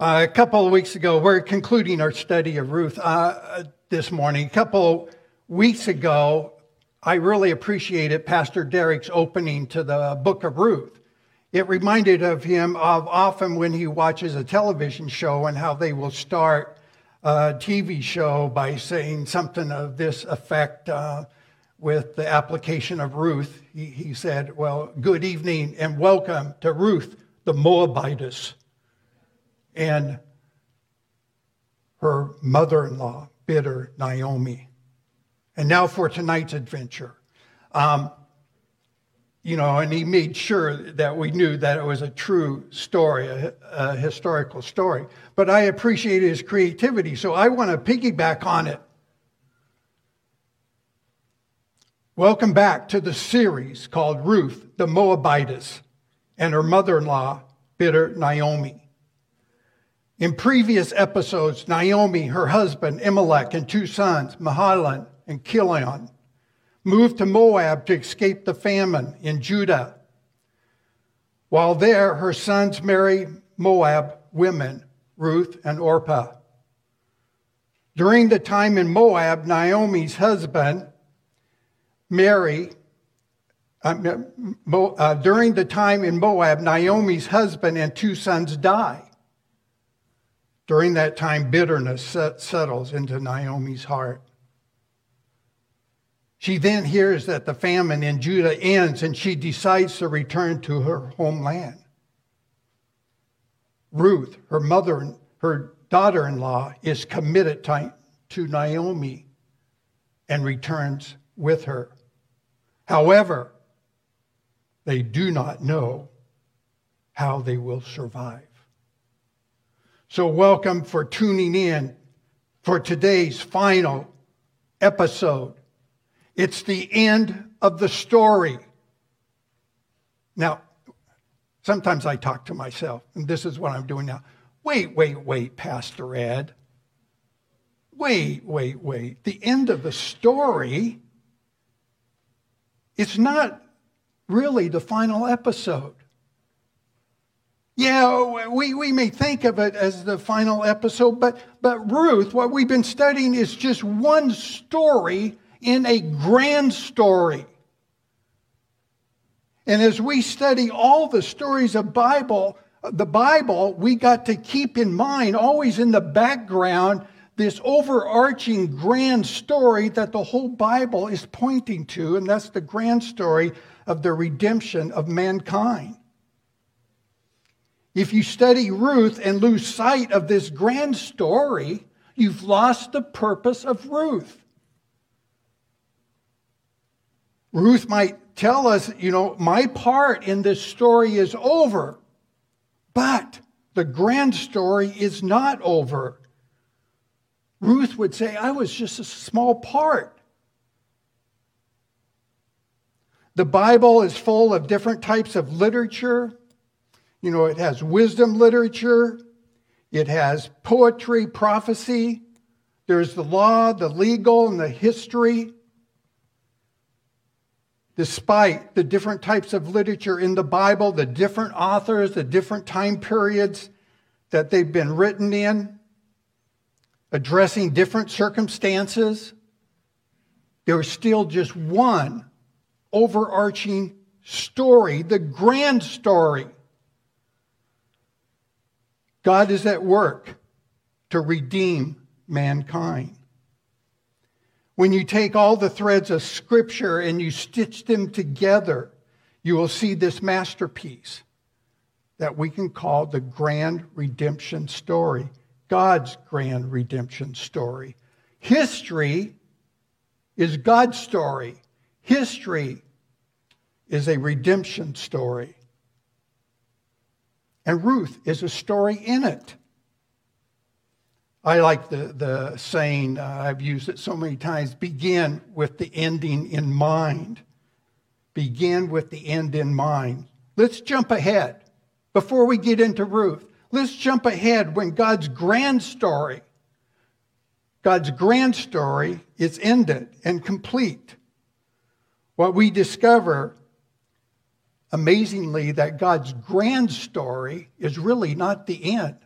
Uh, a couple of weeks ago, we're concluding our study of Ruth uh, this morning. A couple weeks ago, I really appreciated Pastor Derek's opening to the book of Ruth. It reminded of him of often when he watches a television show and how they will start a TV show by saying something of this effect uh, with the application of Ruth. He, he said, Well, good evening and welcome to Ruth, the Moabitess and her mother in law, bitter Naomi. And now for tonight's adventure. Um, you know, and he made sure that we knew that it was a true story, a, a historical story. But I appreciated his creativity, so I want to piggyback on it. Welcome back to the series called Ruth, the Moabitess, and her mother in law, bitter Naomi. In previous episodes, Naomi, her husband, Elimelech, and two sons, Mahlon and Chilion, moved to Moab to escape the famine in Judah. While there, her sons marry Moab women, Ruth and Orpah. During the time in Moab, Naomi's husband, Mary, uh, uh, during the time in Moab, Naomi's husband and two sons die. During that time, bitterness settles into Naomi's heart. She then hears that the famine in Judah ends and she decides to return to her homeland. Ruth, her mother, her daughter in law, is committed to Naomi and returns with her. However, they do not know how they will survive. So, welcome for tuning in for today's final episode. It's the end of the story. Now, sometimes I talk to myself, and this is what I'm doing now. Wait, wait, wait, Pastor Ed. Wait, wait, wait. The end of the story, it's not really the final episode. Yeah, we, we may think of it as the final episode, but, but Ruth, what we've been studying is just one story in a grand story. And as we study all the stories of Bible, the Bible, we got to keep in mind, always in the background, this overarching grand story that the whole Bible is pointing to, and that's the grand story of the redemption of mankind. If you study Ruth and lose sight of this grand story, you've lost the purpose of Ruth. Ruth might tell us, you know, my part in this story is over, but the grand story is not over. Ruth would say, I was just a small part. The Bible is full of different types of literature, you know, it has wisdom literature, it has poetry, prophecy, there's the law, the legal, and the history. Despite the different types of literature in the Bible, the different authors, the different time periods that they've been written in, addressing different circumstances, there's still just one overarching story, the grand story God is at work to redeem mankind. When you take all the threads of Scripture and you stitch them together, you will see this masterpiece that we can call the grand redemption story, God's grand redemption story. History is God's story, history is a redemption story. And Ruth is a story in it. I like the, the saying, uh, I've used it so many times begin with the ending in mind. Begin with the end in mind. Let's jump ahead before we get into Ruth. Let's jump ahead when God's grand story, God's grand story is ended and complete. What we discover amazingly that God's grand story is really not the end.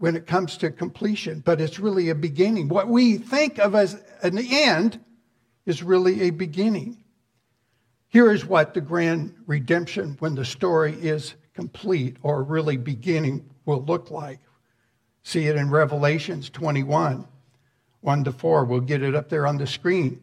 when it comes to completion, but it's really a beginning. What we think of as an end is really a beginning. Here is what the grand redemption, when the story is complete or really beginning, will look like. See it in Revelations 21, 1 to 4. We'll get it up there on the screen.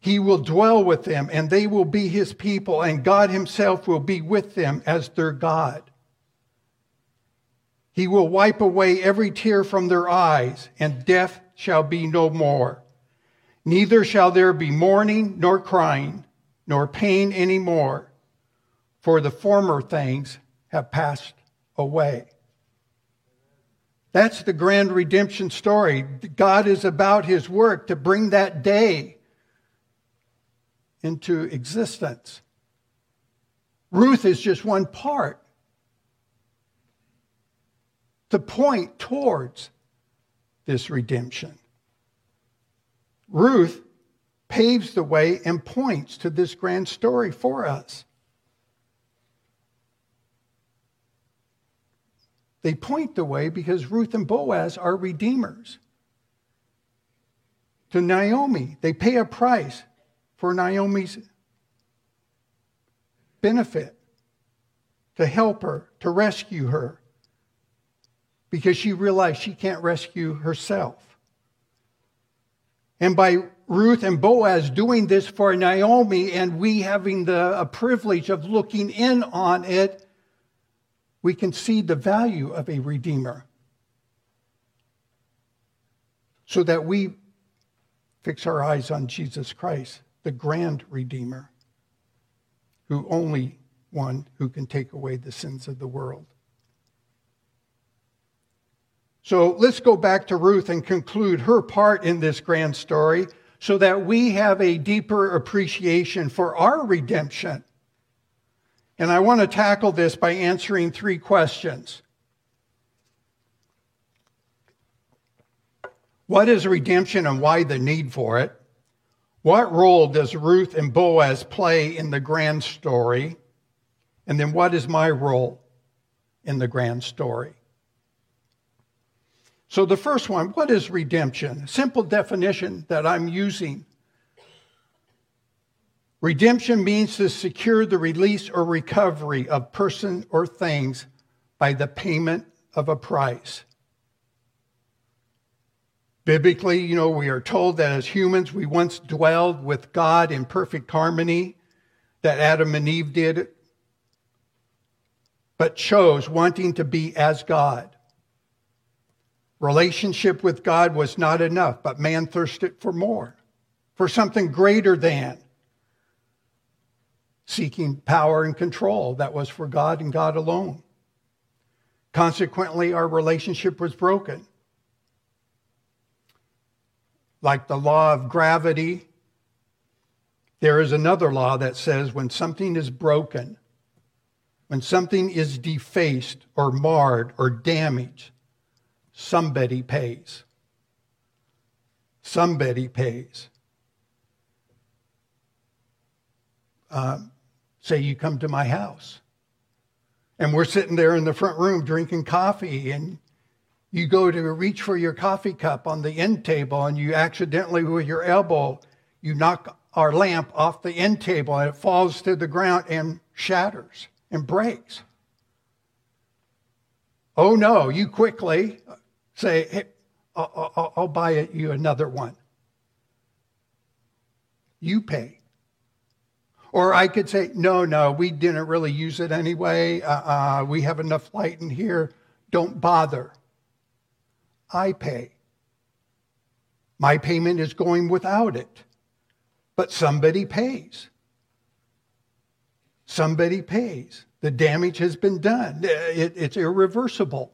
He will dwell with them, and they will be his people, and God himself will be with them as their God. He will wipe away every tear from their eyes, and death shall be no more. Neither shall there be mourning, nor crying, nor pain any more, for the former things have passed away. That's the grand redemption story. God is about his work to bring that day into existence. Ruth is just one part. To point towards this redemption. Ruth paves the way and points to this grand story for us. They point the way because Ruth and Boaz are redeemers. To Naomi, they pay a price for Naomi's benefit, to help her, to rescue her, because she realized she can't rescue herself. And by Ruth and Boaz doing this for Naomi and we having the privilege of looking in on it, we can see the value of a redeemer so that we fix our eyes on Jesus Christ, the grand redeemer, who only one who can take away the sins of the world. So let's go back to Ruth and conclude her part in this grand story so that we have a deeper appreciation for our redemption and I want to tackle this by answering three questions. What is redemption and why the need for it? What role does Ruth and Boaz play in the grand story? And then what is my role in the grand story? So, the first one what is redemption? Simple definition that I'm using Redemption means to secure the release or recovery of person or things by the payment of a price. Biblically, you know, we are told that as humans, we once dwelled with God in perfect harmony, that Adam and Eve did, but chose wanting to be as God. Relationship with God was not enough, but man thirsted for more, for something greater than seeking power and control that was for God and God alone. Consequently, our relationship was broken. Like the law of gravity, there is another law that says when something is broken, when something is defaced or marred or damaged, somebody pays. Somebody pays. Uh, Say you come to my house. And we're sitting there in the front room drinking coffee, and you go to reach for your coffee cup on the end table, and you accidentally, with your elbow, you knock our lamp off the end table, and it falls to the ground and shatters and breaks. Oh no, you quickly say, hey, I'll, I'll, I'll buy you another one. You pay. Or I could say, no, no, we didn't really use it anyway. Uh, uh, we have enough light in here. Don't bother. I pay. My payment is going without it, but somebody pays. Somebody pays. The damage has been done, it, it's irreversible.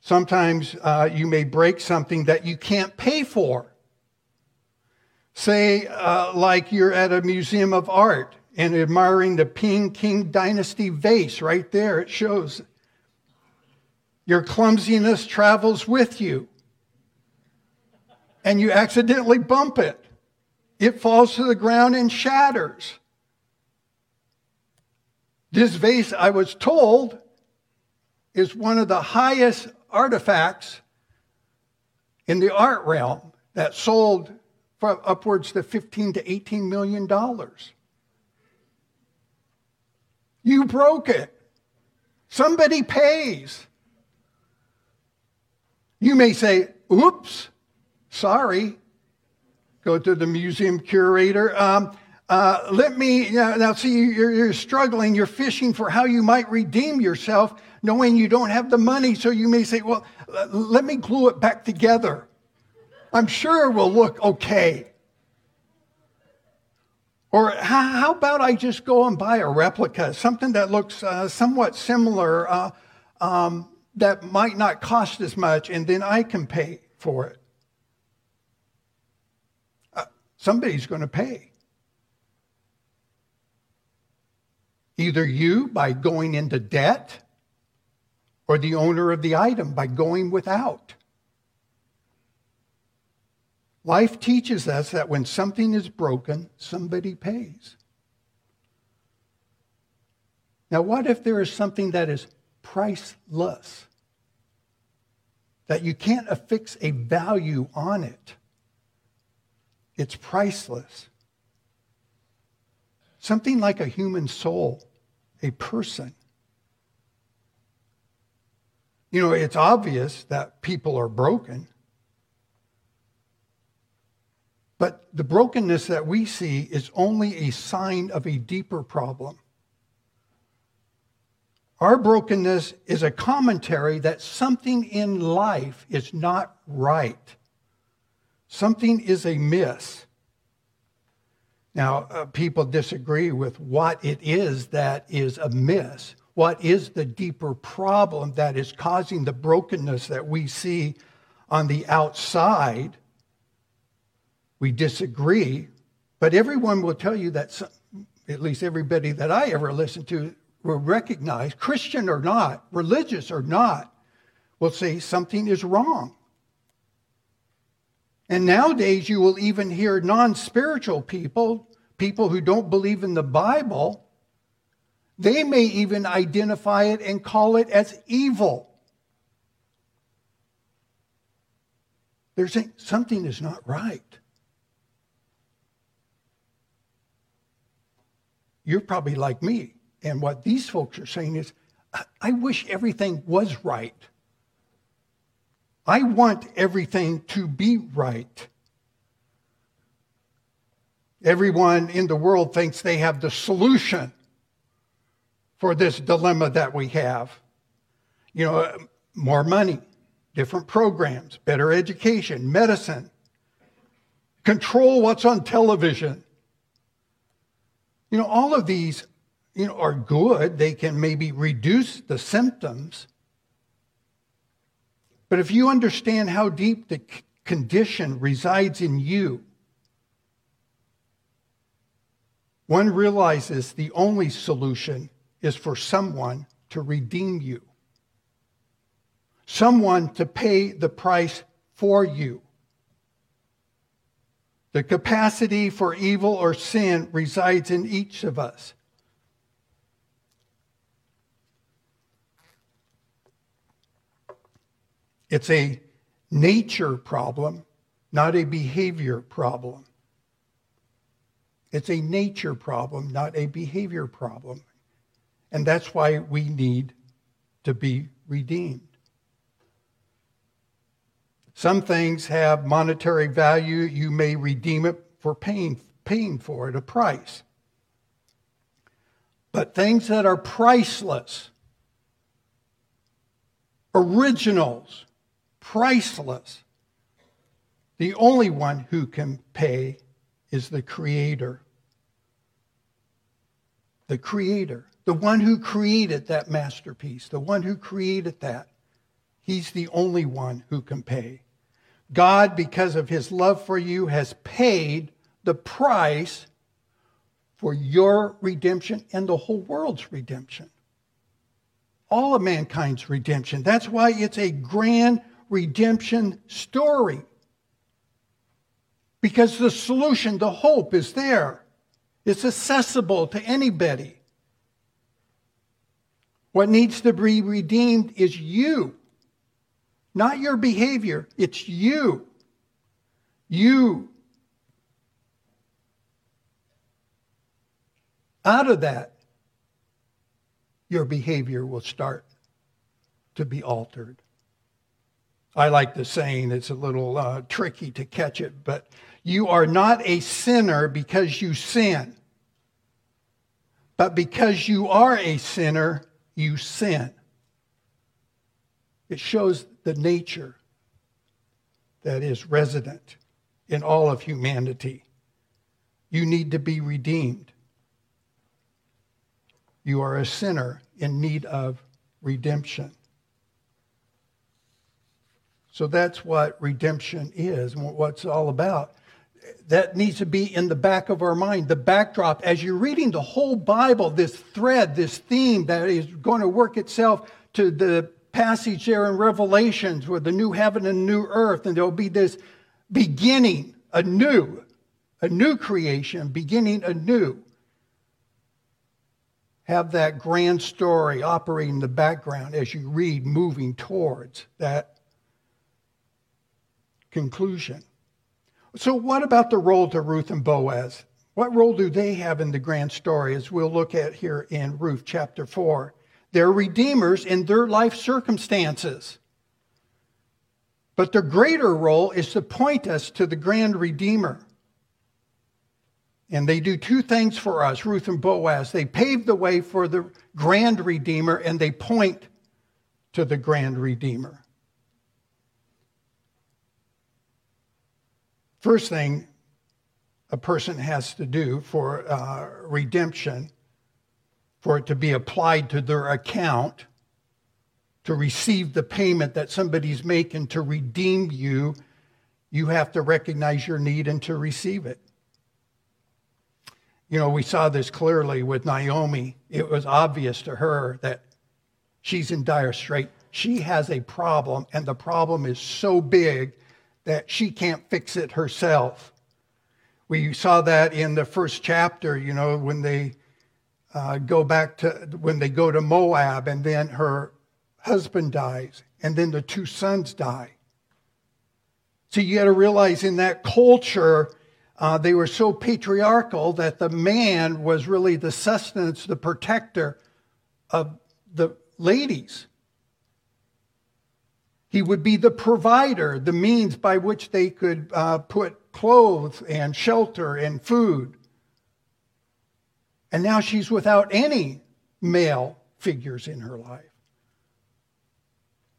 Sometimes uh, you may break something that you can't pay for. Say, uh, like you're at a museum of art and admiring the Qing Dynasty vase right there. It shows your clumsiness travels with you. And you accidentally bump it. It falls to the ground and shatters. This vase, I was told, is one of the highest artifacts in the art realm that sold for upwards to 15 to 18 million dollars. You broke it. Somebody pays. You may say, oops, sorry. Go to the museum curator. Um, uh, let me, now see, you're, you're struggling, you're fishing for how you might redeem yourself, knowing you don't have the money. So you may say, well, let me glue it back together. I'm sure it will look okay. Or how, about I just go and buy a replica, something that looks uh, somewhat similar, uh, um, that might not cost as much, and then I can pay for it. Uh, somebody's going to pay. Either you by going into debt, or the owner of the item by going without. Life teaches us that when something is broken, somebody pays. Now, what if there is something that is priceless? That you can't affix a value on it? It's priceless. Something like a human soul, a person. You know, it's obvious that people are broken. But the brokenness that we see is only a sign of a deeper problem. Our brokenness is a commentary that something in life is not right. Something is amiss. Now, uh, people disagree with what it is that is amiss. What is the deeper problem that is causing the brokenness that we see on the outside? We disagree, but everyone will tell you that, some, at least everybody that I ever listened to will recognize, Christian or not, religious or not, will say something is wrong. And nowadays, you will even hear non spiritual people, people who don't believe in the Bible, they may even identify it and call it as evil. They're saying something is not right. You're probably like me. And what these folks are saying is, I wish everything was right. I want everything to be right. Everyone in the world thinks they have the solution for this dilemma that we have. You know, uh, more money, different programs, better education, medicine, control what's on television, you know, all of these, you know, are good. They can maybe reduce the symptoms. But if you understand how deep the condition resides in you, one realizes the only solution is for someone to redeem you, someone to pay the price for you. The capacity for evil or sin resides in each of us. It's a nature problem, not a behavior problem. It's a nature problem, not a behavior problem. And that's why we need to be redeemed. Some things have monetary value. You may redeem it for paying, paying for it, a price. But things that are priceless, originals, priceless, the only one who can pay is the Creator. The Creator, the one who created that masterpiece, the one who created that. He's the only one who can pay. God, because of his love for you, has paid the price for your redemption and the whole world's redemption. All of mankind's redemption. That's why it's a grand redemption story. Because the solution, the hope is there. It's accessible to anybody. What needs to be redeemed is you, not your behavior. It's you. You. Out of that, your behavior will start to be altered. I like the saying, it's a little uh, tricky to catch it, but you are not a sinner because you sin, but because you are a sinner, you sin. It shows the nature that is resident in all of humanity. You need to be redeemed. You are a sinner in need of redemption. So that's what redemption is and what it's all about that needs to be in the back of our mind, the backdrop. As you're reading the whole Bible, this thread, this theme that is going to work itself to the passage there in Revelations with the new heaven and new earth, and there'll be this beginning anew, a new creation, beginning anew. Have that grand story operating in the background as you read, moving towards that conclusion. So, what about the role to Ruth and Boaz? What role do they have in the grand story, as we'll look at here in Ruth chapter 4? They're redeemers in their life circumstances. But their greater role is to point us to the grand redeemer. And they do two things for us, Ruth and Boaz. They pave the way for the grand redeemer and they point to the grand redeemer. First thing a person has to do for uh, redemption, for it to be applied to their account, to receive the payment that somebody's making to redeem you, you have to recognize your need and to receive it. You know, we saw this clearly with Naomi. It was obvious to her that she's in dire strait. She has a problem, and the problem is so big that she can't fix it herself. We saw that in the first chapter, you know, when they uh, go back to, when they go to Moab and then her husband dies and then the two sons die. So you got to realize in that culture, uh, they were so patriarchal that the man was really the sustenance, the protector of the ladies. He would be the provider, the means by which they could uh, put clothes and shelter and food. And now she's without any male figures in her life.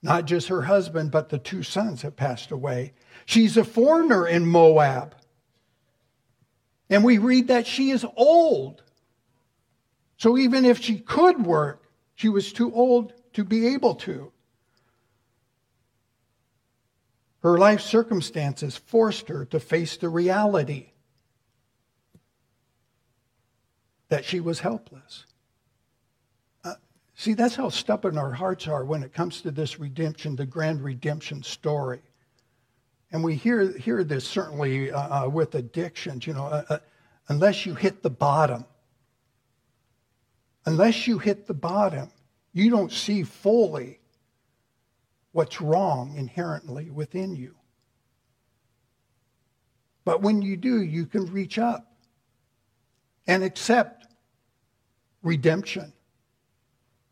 Not just her husband, but the two sons have passed away. She's a foreigner in Moab. And we read that she is old. So even if she could work, she was too old to be able to. Her life circumstances forced her to face the reality that she was helpless. Uh, see, that's how stubborn our hearts are when it comes to this redemption, the grand redemption story. And we hear, hear this certainly uh, uh, with addictions, you know, uh, uh, unless you hit the bottom. Unless you hit the bottom, you don't see fully what's wrong inherently within you. But when you do, you can reach up and accept redemption,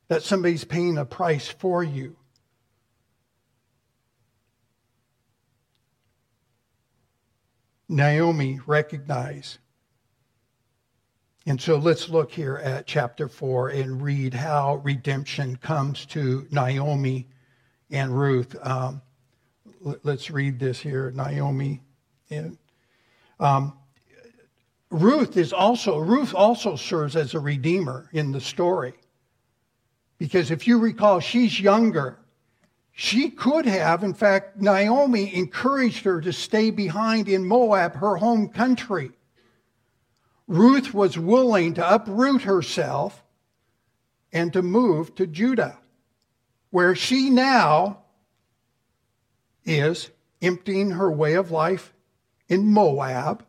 that somebody's paying a price for you. Naomi recognized. And so let's look here at chapter 4 and read how redemption comes to Naomi and Ruth. Um, let's read this here. Naomi and um, Ruth is also Ruth also serves as a redeemer in the story. Because if you recall, she's younger. she could have, in fact, Naomi encouraged her to stay behind in Moab, her home country. Ruth was willing to uproot herself and to move to Judah, where she now is emptying her way of life in Moab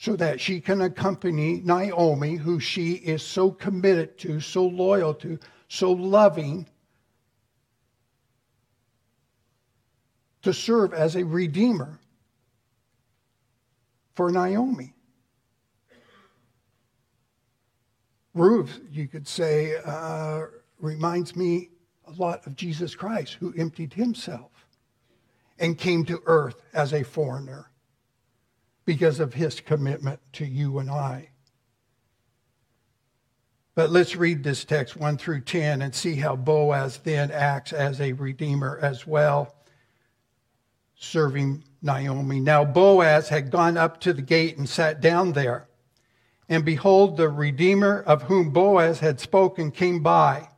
so that she can accompany Naomi, who she is so committed to, so loyal to, so loving, to serve as a redeemer for Naomi. Ruth, you could say, uh, reminds me a lot of Jesus Christ, who emptied himself and came to earth as a foreigner because of his commitment to you and I. But let's read this text 1 through 10 and see how Boaz then acts as a redeemer as well, serving Naomi. Now, Boaz had gone up to the gate and sat down there. And behold, the Redeemer of whom Boaz had spoken came by.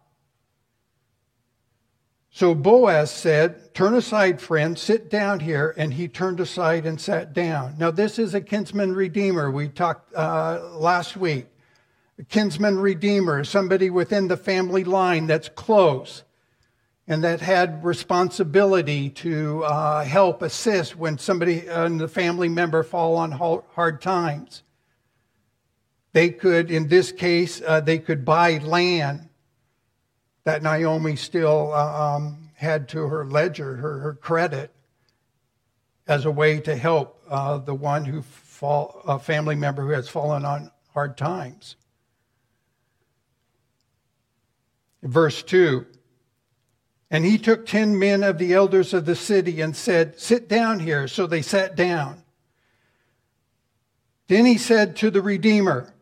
So Boaz said, Turn aside, friend, sit down here. And he turned aside and sat down. Now, this is a kinsman redeemer. We talked uh, last week. A kinsman redeemer, somebody within the family line that's close and that had responsibility to uh, help assist when somebody and uh, the family member fall on hard times. They could, in this case, uh, they could buy land that Naomi still uh, um, had to her ledger, her, her, credit, as a way to help uh, the one who fall, a family member who has fallen on hard times. Verse 2 And he took ten men of the elders of the city and said, Sit down here. So they sat down. Then he said to the Redeemer,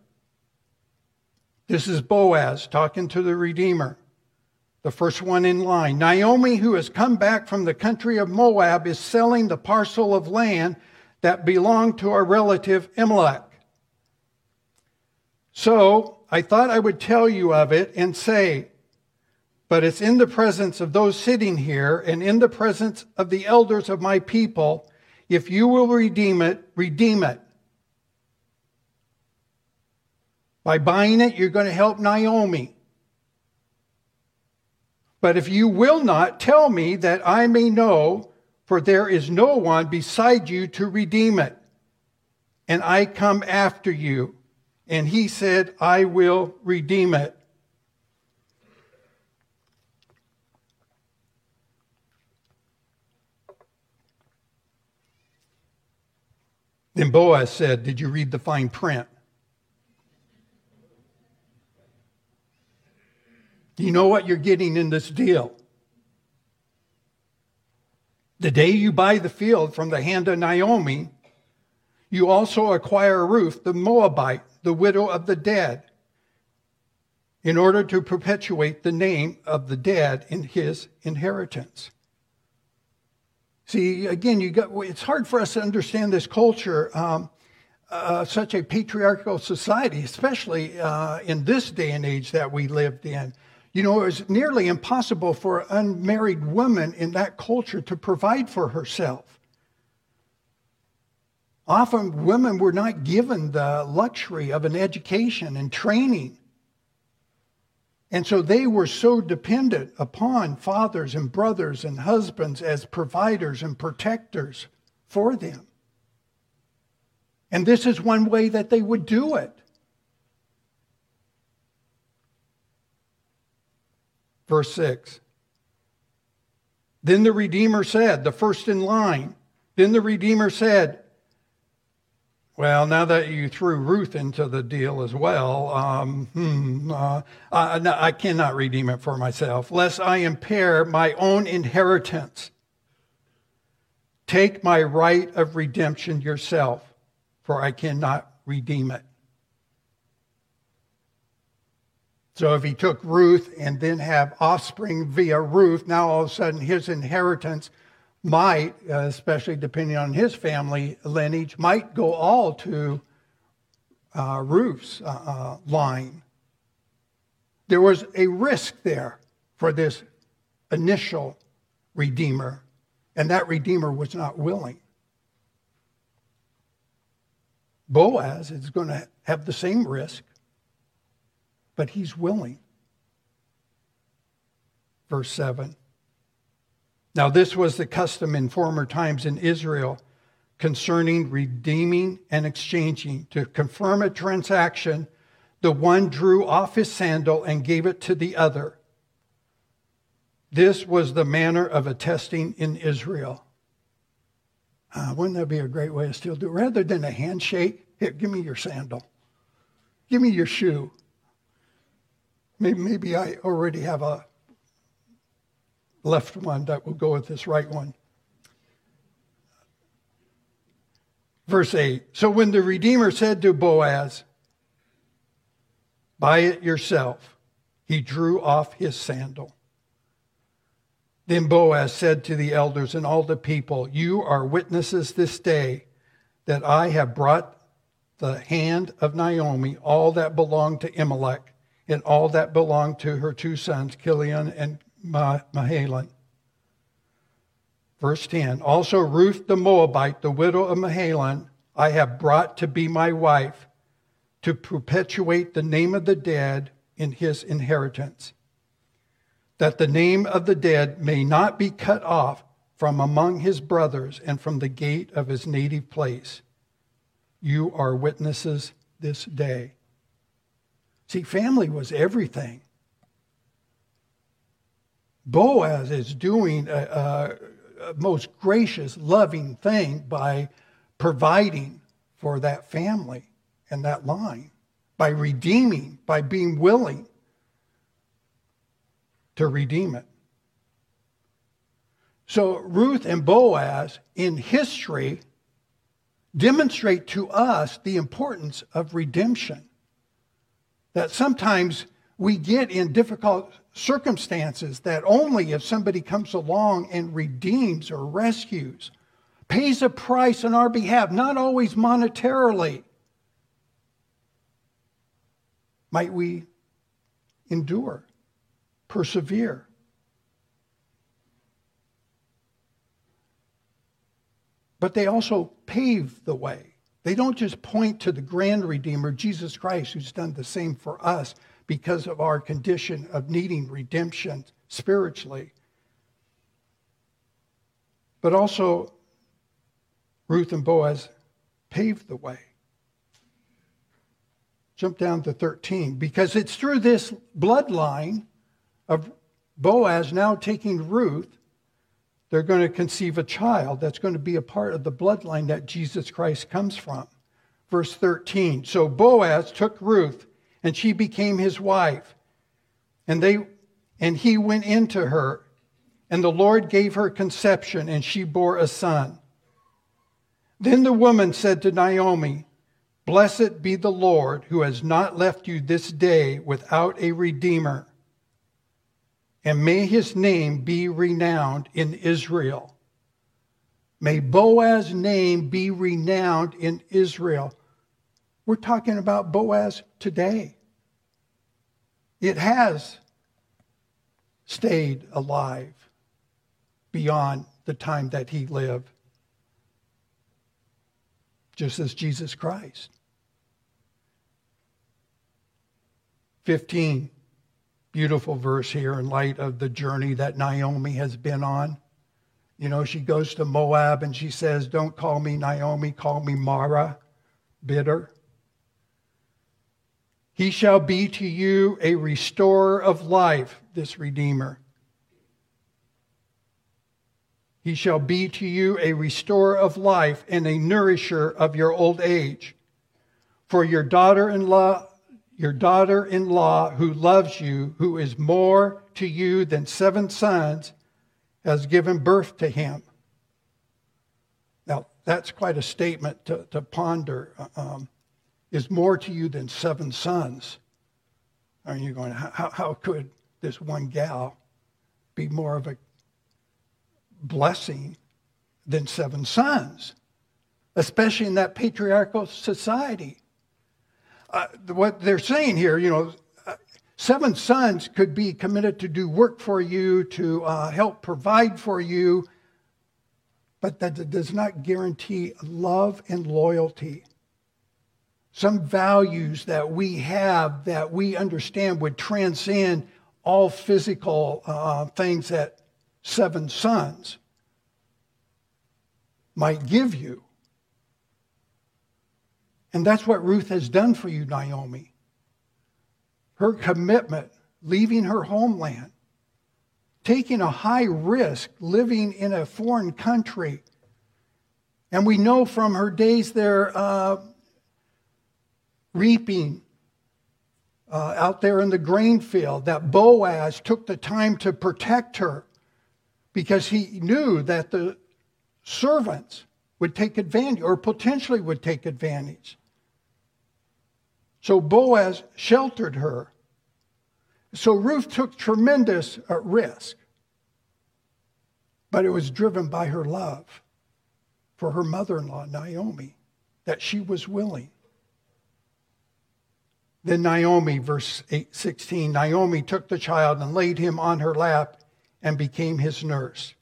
this is Boaz talking to the Redeemer, the first one in line. Naomi, who has come back from the country of Moab, is selling the parcel of land that belonged to our relative Elimelech. So I thought I would tell you of it and say, but it's in the presence of those sitting here and in the presence of the elders of my people. If you will redeem it, redeem it. By buying it, you're going to help Naomi. But if you will not, tell me that I may know, for there is no one beside you to redeem it. And I come after you. And he said, I will redeem it. Then Boaz said, Did you read the fine print? You know what you're getting in this deal. The day you buy the field from the hand of Naomi, you also acquire Ruth, the Moabite, the widow of the dead, in order to perpetuate the name of the dead in his inheritance. See, again, you got, it's hard for us to understand this culture, um, uh, such a patriarchal society, especially uh, in this day and age that we lived in. You know, it was nearly impossible for an unmarried woman in that culture to provide for herself. Often women were not given the luxury of an education and training. And so they were so dependent upon fathers and brothers and husbands as providers and protectors for them. And this is one way that they would do it. Verse 6. Then the Redeemer said, the first in line, then the Redeemer said, well, now that you threw Ruth into the deal as well, um, hmm, uh, I, I cannot redeem it for myself, lest I impair my own inheritance. Take my right of redemption yourself, for I cannot redeem it. So if he took Ruth and then have offspring via Ruth, now all of a sudden his inheritance might, uh, especially depending on his family lineage, might go all to uh, Ruth's uh, uh line. There was a risk there for this initial redeemer, and that redeemer was not willing. Boaz is going to have the same risk, but he's willing. Verse 7. Now, this was the custom in former times in Israel concerning redeeming and exchanging. To confirm a transaction, the one drew off his sandal and gave it to the other. This was the manner of attesting in Israel. Uh, wouldn't that be a great way to still do it? Rather than a handshake, here, give me your sandal. Give me your shoe. Maybe, maybe I already have a left one that will go with this right one. Verse 8 So when the Redeemer said to Boaz, Buy it yourself, he drew off his sandal. Then Boaz said to the elders and all the people, You are witnesses this day that I have brought the hand of Naomi all that belonged to Elimelech and all that belonged to her two sons, Chilion and Mahlon. Verse 10 Also Ruth the Moabite, the widow of Mahlon, I have brought to be my wife to perpetuate the name of the dead in his inheritance, that the name of the dead may not be cut off from among his brothers and from the gate of his native place. You are witnesses this day. See, family was everything. Boaz is doing a, a, a, most gracious, loving thing by providing for that family and that line, by redeeming, by being willing to redeem it. So Ruth and Boaz in history demonstrate to us the importance of redemption. That sometimes we get in difficult circumstances that only if somebody comes along and redeems or rescues, pays a price on our behalf, not always monetarily, might we endure, persevere. But they also pave the way. They don't just point to the grand Redeemer, Jesus Christ, who's done the same for us because of our condition of needing redemption spiritually. But also, Ruth and Boaz paved the way. Jump down to 13, because it's through this bloodline of Boaz now taking Ruth they're going to conceive a child that's going to be a part of the bloodline that Jesus Christ comes from. Verse 13. So Boaz took Ruth, and she became his wife. And they and he went into her, and the Lord gave her conception, and she bore a son. Then the woman said to Naomi, Blessed be the Lord who has not left you this day without a redeemer and may his name be renowned in Israel. May Boaz's name be renowned in Israel. We're talking about Boaz today. It has stayed alive beyond the time that he lived, just as Jesus Christ. 15 beautiful verse here in light of the journey that Naomi has been on. You know, she goes to Moab and she says, Don't call me Naomi, call me Mara, bitter. He shall be to you a restorer of life, this Redeemer. He shall be to you a restorer of life and a nourisher of your old age. For your daughter in law your daughter in law who loves you, who is more to you than seven sons, has given birth to him. Now, that's quite a statement to, to ponder. Um, is more to you than seven sons. Are you going, how, how could this one gal be more of a blessing than seven sons? Especially in that patriarchal society uh, what they're saying here, you know, uh, seven sons could be committed to do work for you, to uh, help provide for you, but that does not guarantee love and loyalty. Some values that we have that we understand would transcend all physical uh, things that seven sons might give you. And that's what Ruth has done for you, Naomi. Her commitment, leaving her homeland, taking a high risk, living in a foreign country. And we know from her days there, uh, reaping uh, out there in the grain field, that Boaz took the time to protect her because he knew that the servants would take advantage or potentially would take advantage. So Boaz sheltered her. So Ruth took tremendous uh, risk, but it was driven by her love for her mother in law, Naomi, that she was willing. Then Naomi, verse 8, 16, Naomi took the child and laid him on her lap and became his nurse.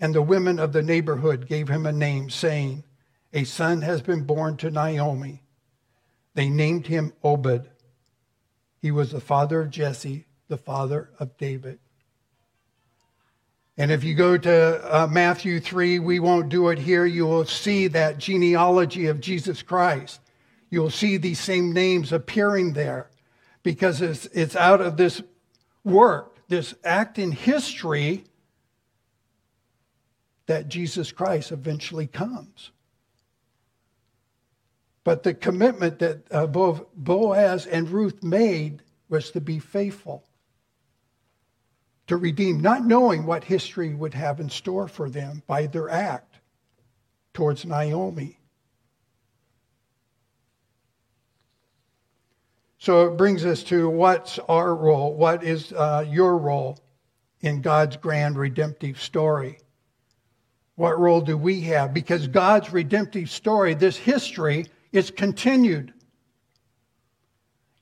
And the women of the neighborhood gave him a name, saying, A son has been born to Naomi. They named him Obed. He was the father of Jesse, the father of David. And if you go to uh, Matthew 3, we won't do it here, you will see that genealogy of Jesus Christ. You will see these same names appearing there because it's, it's out of this work, this act in history that Jesus Christ eventually comes. But the commitment that uh, both Boaz and Ruth made was to be faithful, to redeem, not knowing what history would have in store for them by their act towards Naomi. So it brings us to what's our role? What is uh, your role in God's grand redemptive story? What role do we have? Because God's redemptive story, this history, is continued.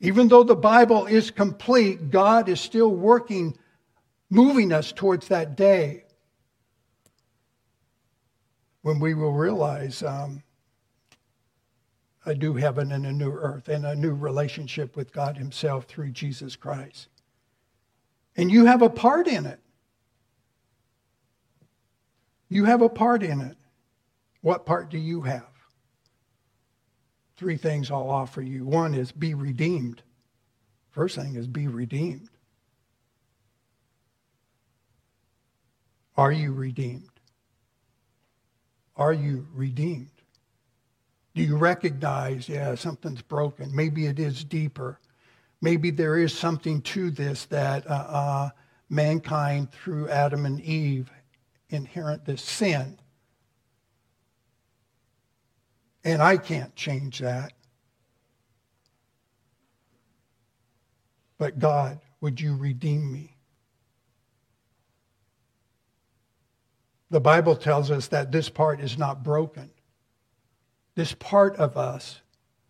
Even though the Bible is complete, God is still working, moving us towards that day when we will realize um, a new heaven and a new earth and a new relationship with God Himself through Jesus Christ. And you have a part in it. You have a part in it. What part do you have? Three things I'll offer you. One is be redeemed. First thing is be redeemed. Are you redeemed? Are you redeemed? Do you recognize, yeah, something's broken? Maybe it is deeper. Maybe there is something to this that uh, uh, mankind, through Adam and Eve, inherent this sin. And I can't change that. But God, would you redeem me? The Bible tells us that this part is not broken. This part of us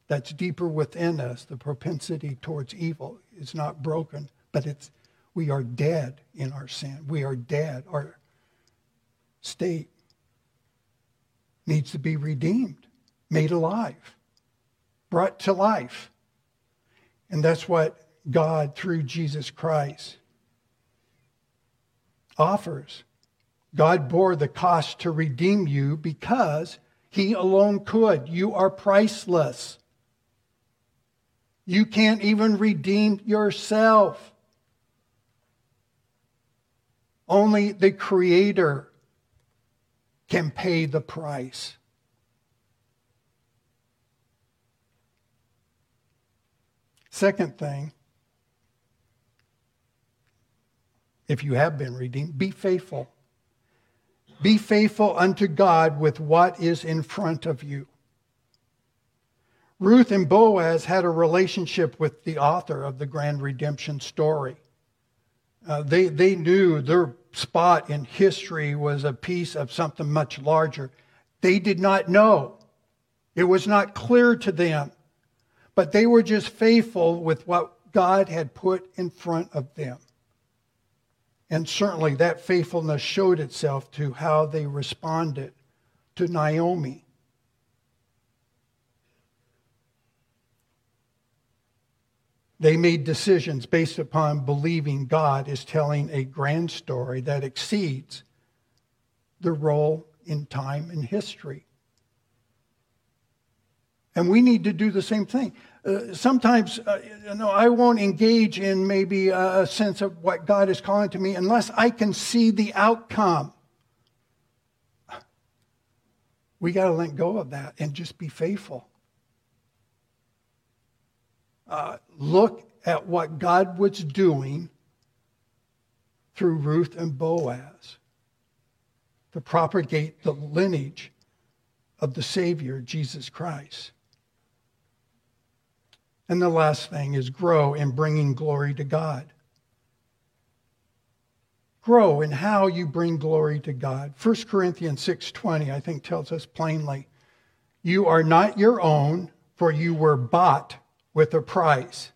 that's deeper within us, the propensity towards evil, is not broken, but it's we are dead in our sin. We are dead. Our state needs to be redeemed, made alive, brought to life. And that's what God, through Jesus Christ, offers. God bore the cost to redeem you because he alone could. You are priceless. You can't even redeem yourself. Only the Creator can pay the price. Second thing, if you have been redeemed, be faithful. Be faithful unto God with what is in front of you. Ruth and Boaz had a relationship with the author of the grand redemption story. Uh, they, they knew their spot in history was a piece of something much larger. They did not know. It was not clear to them. But they were just faithful with what God had put in front of them. And certainly that faithfulness showed itself to how they responded to Naomi. They made decisions based upon believing God is telling a grand story that exceeds the role in time and history. And we need to do the same thing. Uh, sometimes, uh, you know, I won't engage in maybe a sense of what God is calling to me unless I can see the outcome. We got to let go of that and just be faithful. Uh, look at what God was doing through Ruth and Boaz to propagate the lineage of the Savior, Jesus Christ. And the last thing is grow in bringing glory to God. Grow in how you bring glory to God. 1 Corinthians 6:20 I think tells us plainly, you are not your own, for you were bought with a price.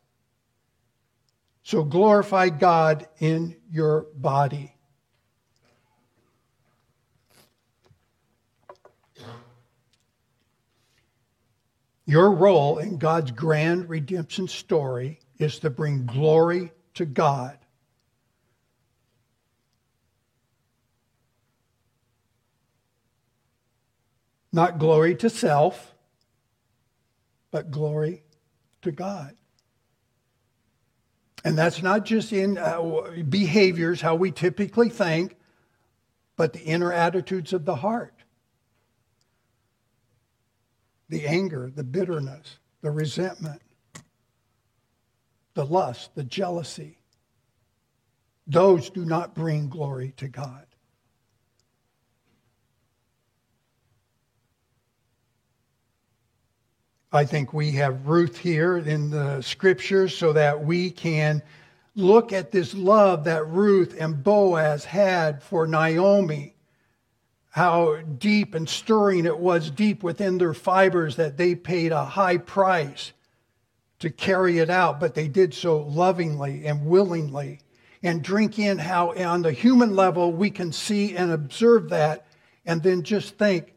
So glorify God in your body. Your role in God's grand redemption story is to bring glory to God. Not glory to self, but glory to God. And that's not just in uh, behaviors, how we typically think, but the inner attitudes of the heart the anger, the bitterness, the resentment, the lust, the jealousy. Those do not bring glory to God. I think we have Ruth here in the scriptures so that we can look at this love that Ruth and Boaz had for Naomi how deep and stirring it was deep within their fibers that they paid a high price to carry it out, but they did so lovingly and willingly. And drink in how, on the human level, we can see and observe that, and then just think,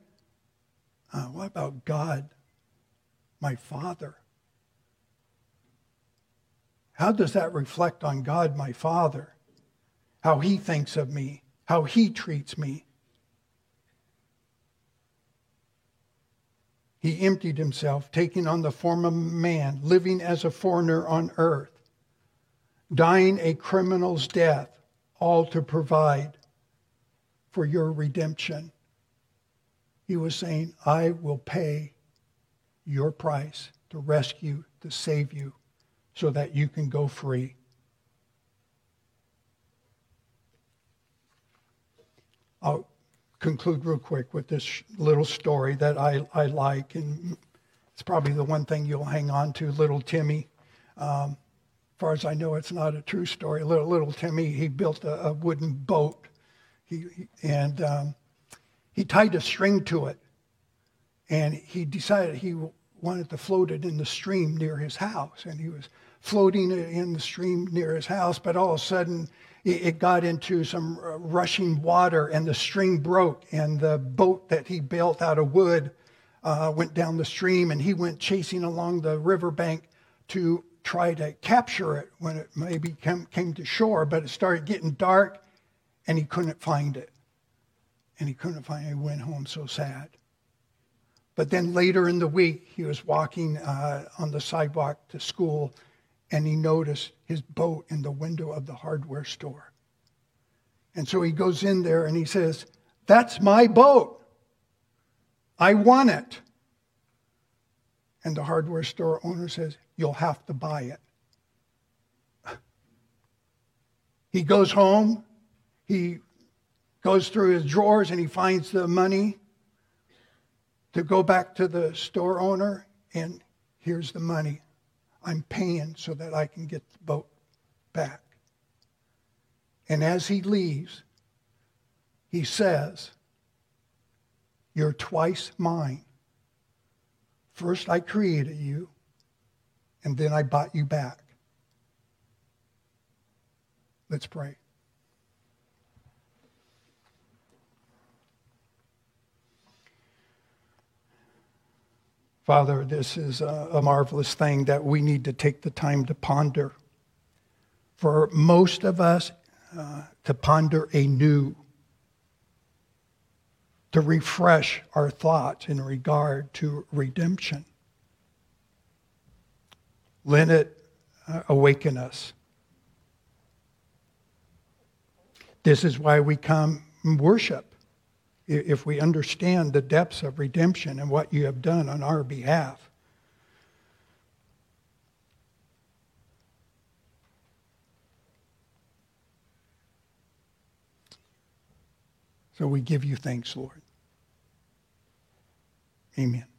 uh, what about God, my Father? How does that reflect on God, my Father? How He thinks of me, how He treats me. He emptied himself, taking on the form of a man, living as a foreigner on earth, dying a criminal's death, all to provide for your redemption. He was saying, I will pay your price to rescue, to save you, so that you can go free. I'll conclude real quick with this little story that I, I like, and it's probably the one thing you'll hang on to, little Timmy. Um, as far as I know, it's not a true story. Little, little Timmy, he built a, a wooden boat, he, and um, he tied a string to it, and he decided he wanted to float it in the stream near his house, and he was floating it in the stream near his house, but all of a sudden it got into some uh, rushing water and the string broke and the boat that he built out of wood uh, went down the stream and he went chasing along the riverbank to try to capture it when it maybe came, came to shore but it started getting dark and he couldn't find it. And he couldn't find it he went home so sad. But then later in the week he was walking uh, on the sidewalk to school and he noticed his boat in the window of the hardware store. And so he goes in there and he says, That's my boat. I want it. And the hardware store owner says, You'll have to buy it. He goes home, he goes through his drawers and he finds the money to go back to the store owner, and here's the money. I'm paying so that I can get the boat back. And as he leaves, he says, You're twice mine. First, I created you, and then I bought you back. Let's pray. Father, this is a, marvelous thing that we need to take the time to ponder. For most of us, uh, to ponder anew, to refresh our thoughts in regard to redemption. Let it uh, awaken us. This is why we come worship. If we understand the depths of redemption and what you have done on our behalf. So we give you thanks, Lord. Amen.